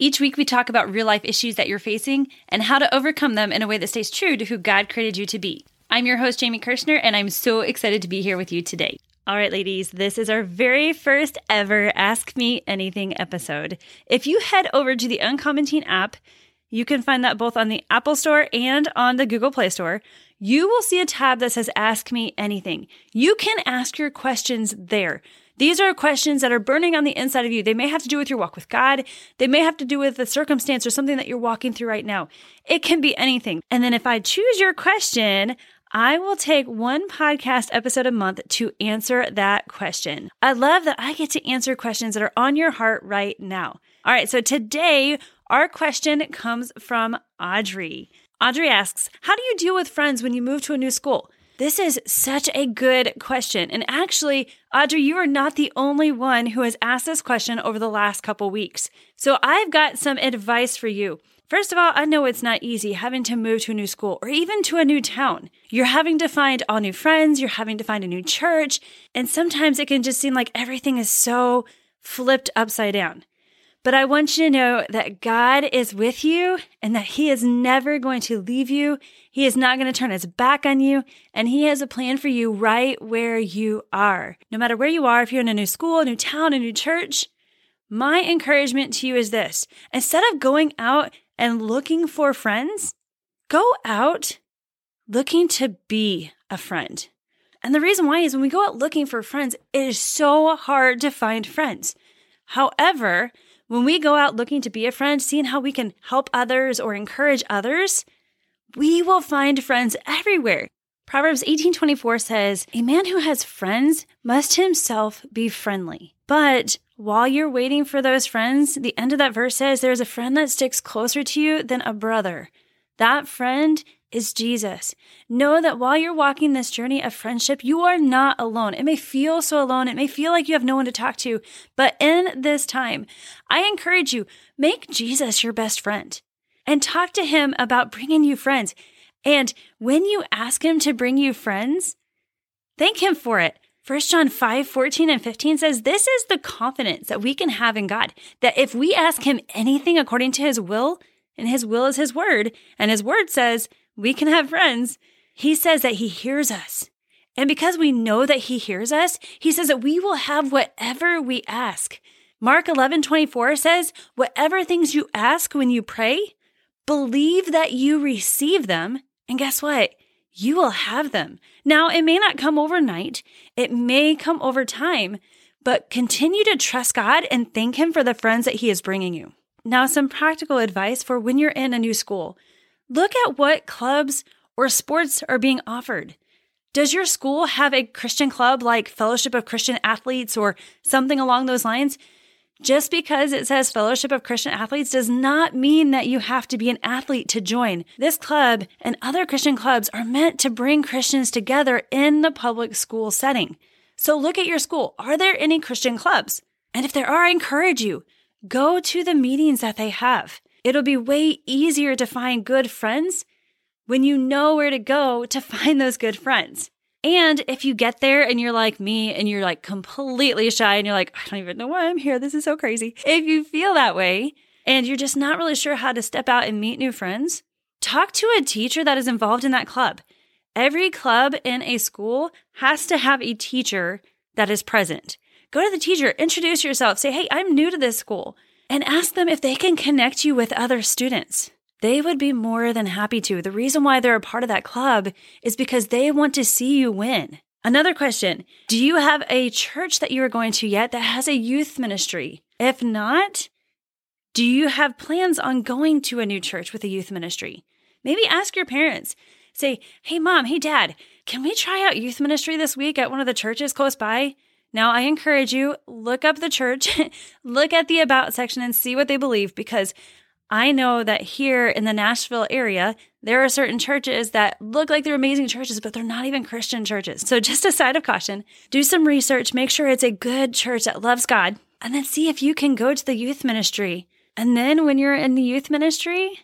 Each week, we talk about real life issues that you're facing and how to overcome them in a way that stays true to who God created you to be. I'm your host, Jamie Kirschner, and I'm so excited to be here with you today. All right, ladies, this is our very first ever Ask Me Anything episode. If you head over to the Uncommon Teen app, you can find that both on the Apple Store and on the Google Play Store. You will see a tab that says Ask Me Anything. You can ask your questions there. These are questions that are burning on the inside of you. They may have to do with your walk with God. They may have to do with the circumstance or something that you're walking through right now. It can be anything. And then if I choose your question, I will take one podcast episode a month to answer that question. I love that I get to answer questions that are on your heart right now. All right, so today our question comes from Audrey. Audrey asks, How do you deal with friends when you move to a new school? This is such a good question. And actually, Audrey, you are not the only one who has asked this question over the last couple weeks. So I've got some advice for you. First of all, I know it's not easy having to move to a new school or even to a new town. You're having to find all new friends, you're having to find a new church, and sometimes it can just seem like everything is so flipped upside down. But I want you to know that God is with you and that He is never going to leave you. He is not going to turn His back on you, and He has a plan for you right where you are. No matter where you are, if you're in a new school, a new town, a new church, my encouragement to you is this instead of going out and looking for friends, go out looking to be a friend. And the reason why is when we go out looking for friends, it is so hard to find friends. However, when we go out looking to be a friend, seeing how we can help others or encourage others, we will find friends everywhere. Proverbs 18:24 says, "A man who has friends must himself be friendly." But while you're waiting for those friends, the end of that verse says there's a friend that sticks closer to you than a brother. That friend is Jesus. Know that while you're walking this journey of friendship, you are not alone. It may feel so alone. It may feel like you have no one to talk to. But in this time, I encourage you, make Jesus your best friend and talk to him about bringing you friends. And when you ask him to bring you friends, thank him for it. 1 John 5, 14 and 15 says, This is the confidence that we can have in God, that if we ask him anything according to his will, and his will is his word, and his word says we can have friends, he says that he hears us. And because we know that he hears us, he says that we will have whatever we ask. Mark 11, 24 says, Whatever things you ask when you pray, believe that you receive them. And guess what? You will have them. Now, it may not come overnight. It may come over time, but continue to trust God and thank Him for the friends that He is bringing you. Now, some practical advice for when you're in a new school. Look at what clubs or sports are being offered. Does your school have a Christian club like Fellowship of Christian Athletes or something along those lines? Just because it says Fellowship of Christian Athletes does not mean that you have to be an athlete to join. This club and other Christian clubs are meant to bring Christians together in the public school setting. So look at your school. Are there any Christian clubs? And if there are, I encourage you, go to the meetings that they have. It'll be way easier to find good friends when you know where to go to find those good friends. And if you get there and you're like me and you're like completely shy and you're like, I don't even know why I'm here. This is so crazy. If you feel that way and you're just not really sure how to step out and meet new friends, talk to a teacher that is involved in that club. Every club in a school has to have a teacher that is present. Go to the teacher, introduce yourself, say, Hey, I'm new to this school, and ask them if they can connect you with other students. they would be more than happy to. The reason why they're a part of that club is because they want to see you win. Another question Do you have a church that you are going to yet that has a youth ministry? If not, do you have plans on going to a new church with a youth ministry? Maybe ask your parents. Say, hey, mom, hey, dad, can we try out youth ministry this week at one of the churches close by? Now, I encourage you, look up the church, look at the about section and see what they believe because I know that here in the Nashville area, there are certain churches that look like they're amazing churches, but they're not even Christian churches. So, just a side of caution, do some research, make sure it's a good church that loves God, and then see if you can go to the youth ministry. And then, when you're in the youth ministry,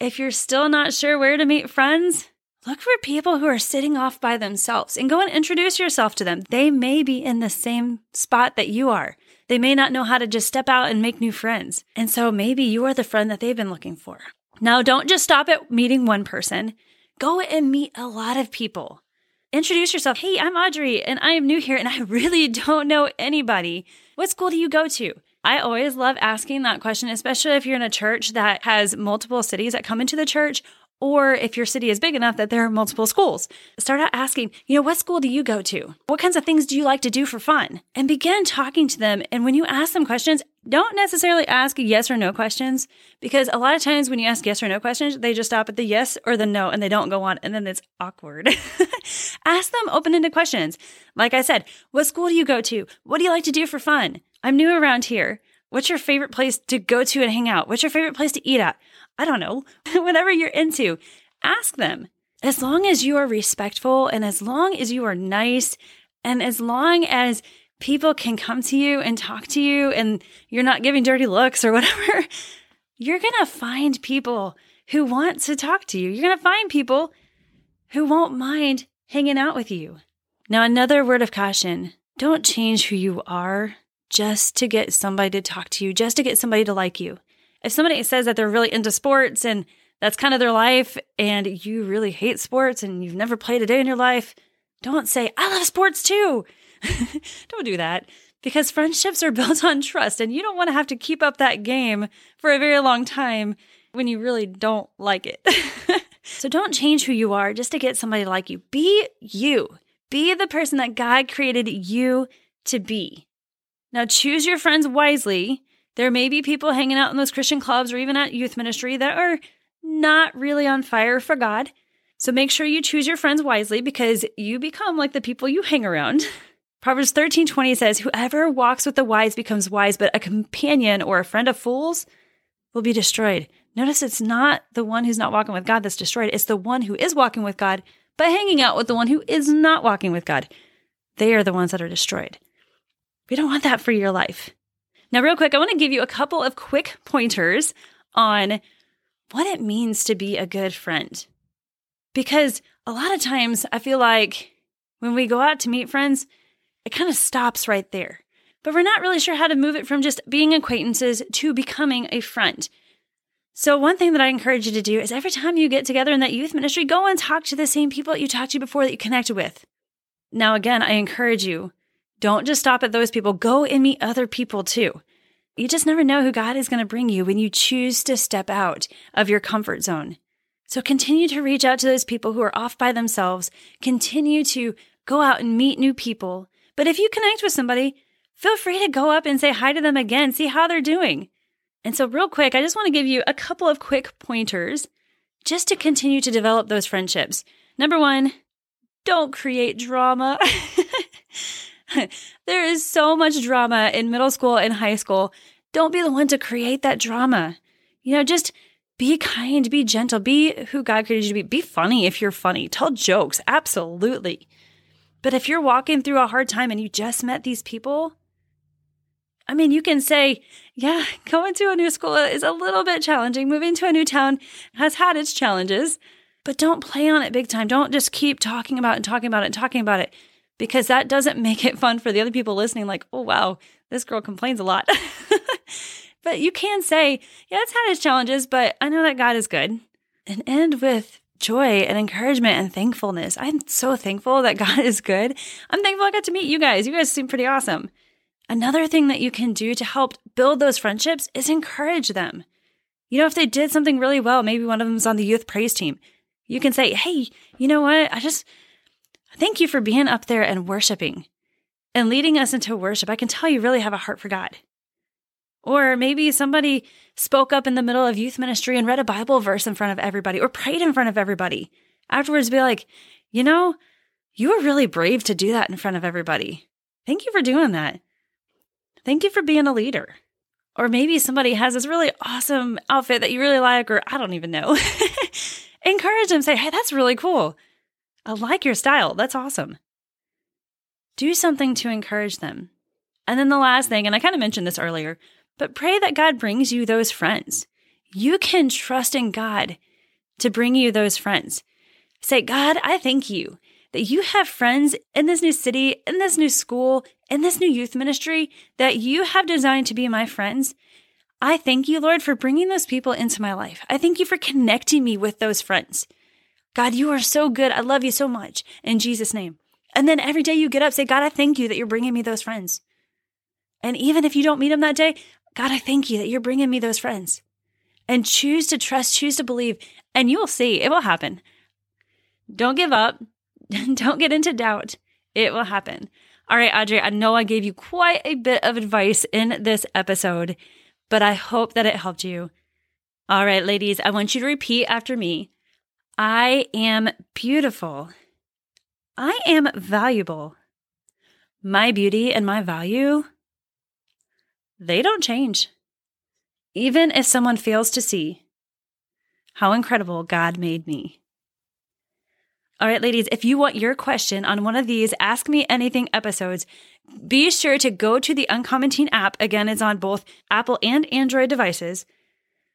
if you're still not sure where to meet friends, look for people who are sitting off by themselves and go and introduce yourself to them. They may be in the same spot that you are. They may not know how to just step out and make new friends. And so maybe you are the friend that they've been looking for. Now, don't just stop at meeting one person. Go and meet a lot of people. Introduce yourself. Hey, I'm Audrey and I am new here and I really don't know anybody. What school do you go to? I always love asking that question, especially if you're in a church that has multiple cities that come into the church or if your city is big enough that there are multiple schools, start out asking, you know, what school do you go to? What kinds of things do you like to do for fun? And begin talking to them. And when you ask them questions, don't necessarily ask yes or no questions because a lot of times when you ask yes or no questions, they just stop at the yes or the no and they don't go on. And then it's awkward. ask them open ended questions. Like I said, what school do you go to? What do you like to do for fun? I'm new around here. What's your favorite place to go to and hang out? What's your favorite place to eat at? I don't know, whatever you're into, ask them. As long as you are respectful and as long as you are nice and as long as people can come to you and talk to you and you're not giving dirty looks or whatever, you're going to find people who want to talk to you. You're going to find people who won't mind hanging out with you. Now, another word of caution don't change who you are just to get somebody to talk to you, just to get somebody to like you if somebody says that they're really into sports and that's kind of their life and you really hate sports and you've never played a day in your life, don't say, I love sports too. don't do that because friendships are built on trust and you don't want to have to keep up that game for a very long time when you really don't like it. so don't change who you are just to get somebody to like you. Be you. Be the person that God created you to be. Now choose your friends wisely there may be people hanging out in those Christian clubs or even at youth ministry that are not really on fire for God. So make sure you choose your friends wisely because you become like the people you hang around. Proverbs 13:20 says, "Whoever walks with the wise becomes wise, but a companion or a friend of fools will be destroyed." Notice it's not the one who's not walking with God that's destroyed. It's the one who is walking with God, but hanging out with the one who is not walking with God. They are the ones that are destroyed. We don't want that for your life. Now, real quick, I want to give you a couple of quick pointers on what it means to be a good friend. Because a lot of times I feel like when we go out to meet friends, it kind of stops right there. But we're not really sure how to move it from just being acquaintances to becoming a friend. So, one thing that I encourage you to do is every time you get together in that youth ministry, go and talk to the same people that you talked to before that you connected with. Now, again, I encourage you don't just stop at those people, go and meet other people too. You just never know who God is going to bring you when you choose to step out of your comfort zone. So continue to reach out to those people who are off by themselves. Continue to go out and meet new people. But if you connect with somebody, feel free to go up and say hi to them again, see how they're doing. And so, real quick, I just want to give you a couple of quick pointers just to continue to develop those friendships. Number one, don't create drama. there is so much drama in middle school and high school. Don't be the one to create that drama. You know, just be kind, be gentle, be who God created you to be. Be funny if you're funny. Tell jokes, absolutely. But if you're walking through a hard time and you just met these people, I mean, you can say, yeah, going to a new school is a little bit challenging. Moving to a new town has had its challenges, but don't play on it big time. Don't just keep talking about it and talking about it and talking about it because that doesn't make it fun for the other people listening. Like, oh, wow, this girl complains a lot. but you can say, yeah, it's had its challenges, but I know that God is good. And end with joy and encouragement and thankfulness. I'm so thankful that God is good. I'm thankful I got to meet you guys. You guys seem pretty awesome. Another thing that you can do to help build those friendships is encourage them. You know, if they did something really well, maybe one of them's on the youth praise team, you can say, Hey, you know what? I just thank you for being up there and worshiping and leading us into worship. I can tell you really have a heart for God. Or maybe somebody spoke up in the middle of youth ministry and read a Bible verse in front of everybody or prayed in front of everybody. Afterwards, be like, you know, you were really brave to do that in front of everybody. Thank you for doing that. Thank you for being a leader. Or maybe somebody has this really awesome outfit that you really like, or I don't even know. Encourage them, say, hey, that's really cool. I like your style. That's awesome. Do something to encourage them. And then the last thing, and I kind of mentioned this earlier, but pray that God brings you those friends. You can trust in God to bring you those friends. Say, God, I thank you that you have friends in this new city, in this new school, in this new youth ministry that you have designed to be my friends. I thank you, Lord, for bringing those people into my life. I thank you for connecting me with those friends. God, you are so good. I love you so much. In Jesus' name. And then every day you get up, say, God, I thank you that you're bringing me those friends. And even if you don't meet them that day, God, I thank you that you're bringing me those friends. And choose to trust, choose to believe, and you will see it will happen. Don't give up. Don't get into doubt. It will happen. All right, Audrey, I know I gave you quite a bit of advice in this episode, but I hope that it helped you. All right, ladies, I want you to repeat after me I am beautiful. I am valuable. My beauty and my value, they don't change. Even if someone fails to see how incredible God made me. All right, ladies, if you want your question on one of these Ask Me Anything episodes, be sure to go to the Uncommon Teen app. Again, it's on both Apple and Android devices.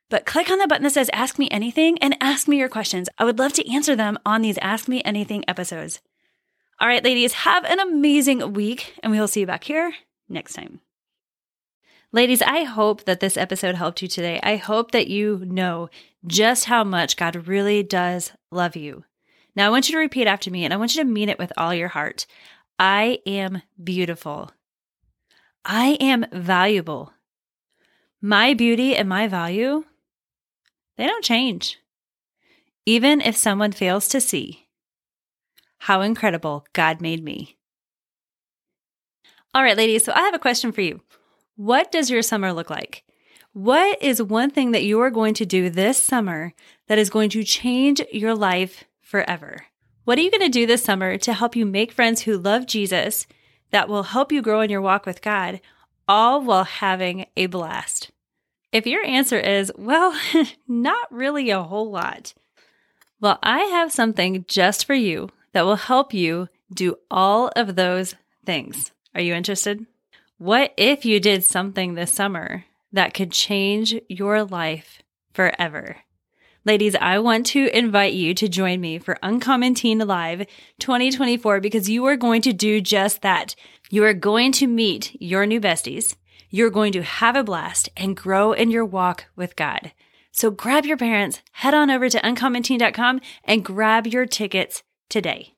But click on the button that says Ask Me Anything and ask me your questions. I would love to answer them on these Ask Me Anything episodes. All right, ladies, have an amazing week, and we will see you back here next time. Ladies, I hope that this episode helped you today. I hope that you know just how much God really does love you. Now, I want you to repeat after me, and I want you to mean it with all your heart. I am beautiful. I am valuable. My beauty and my value, they don't change. Even if someone fails to see how incredible God made me. All right, ladies, so I have a question for you. What does your summer look like? What is one thing that you are going to do this summer that is going to change your life forever. What are you going to do this summer to help you make friends who love Jesus that will help you grow in your walk with God, all while having a blast? If your answer is, well, not really a whole lot, well, I have something just for you that will help you do all of those things. Are you interested? What if you did something this summer that could change your life forever? Ladies, I want to invite you to join me for Uncommon Teen Live 2024 because you are going to do just that. You are going to meet your new besties. You're going to have a blast and grow in your walk with God. So grab your parents, head on over to uncommonteen.com and grab your tickets today.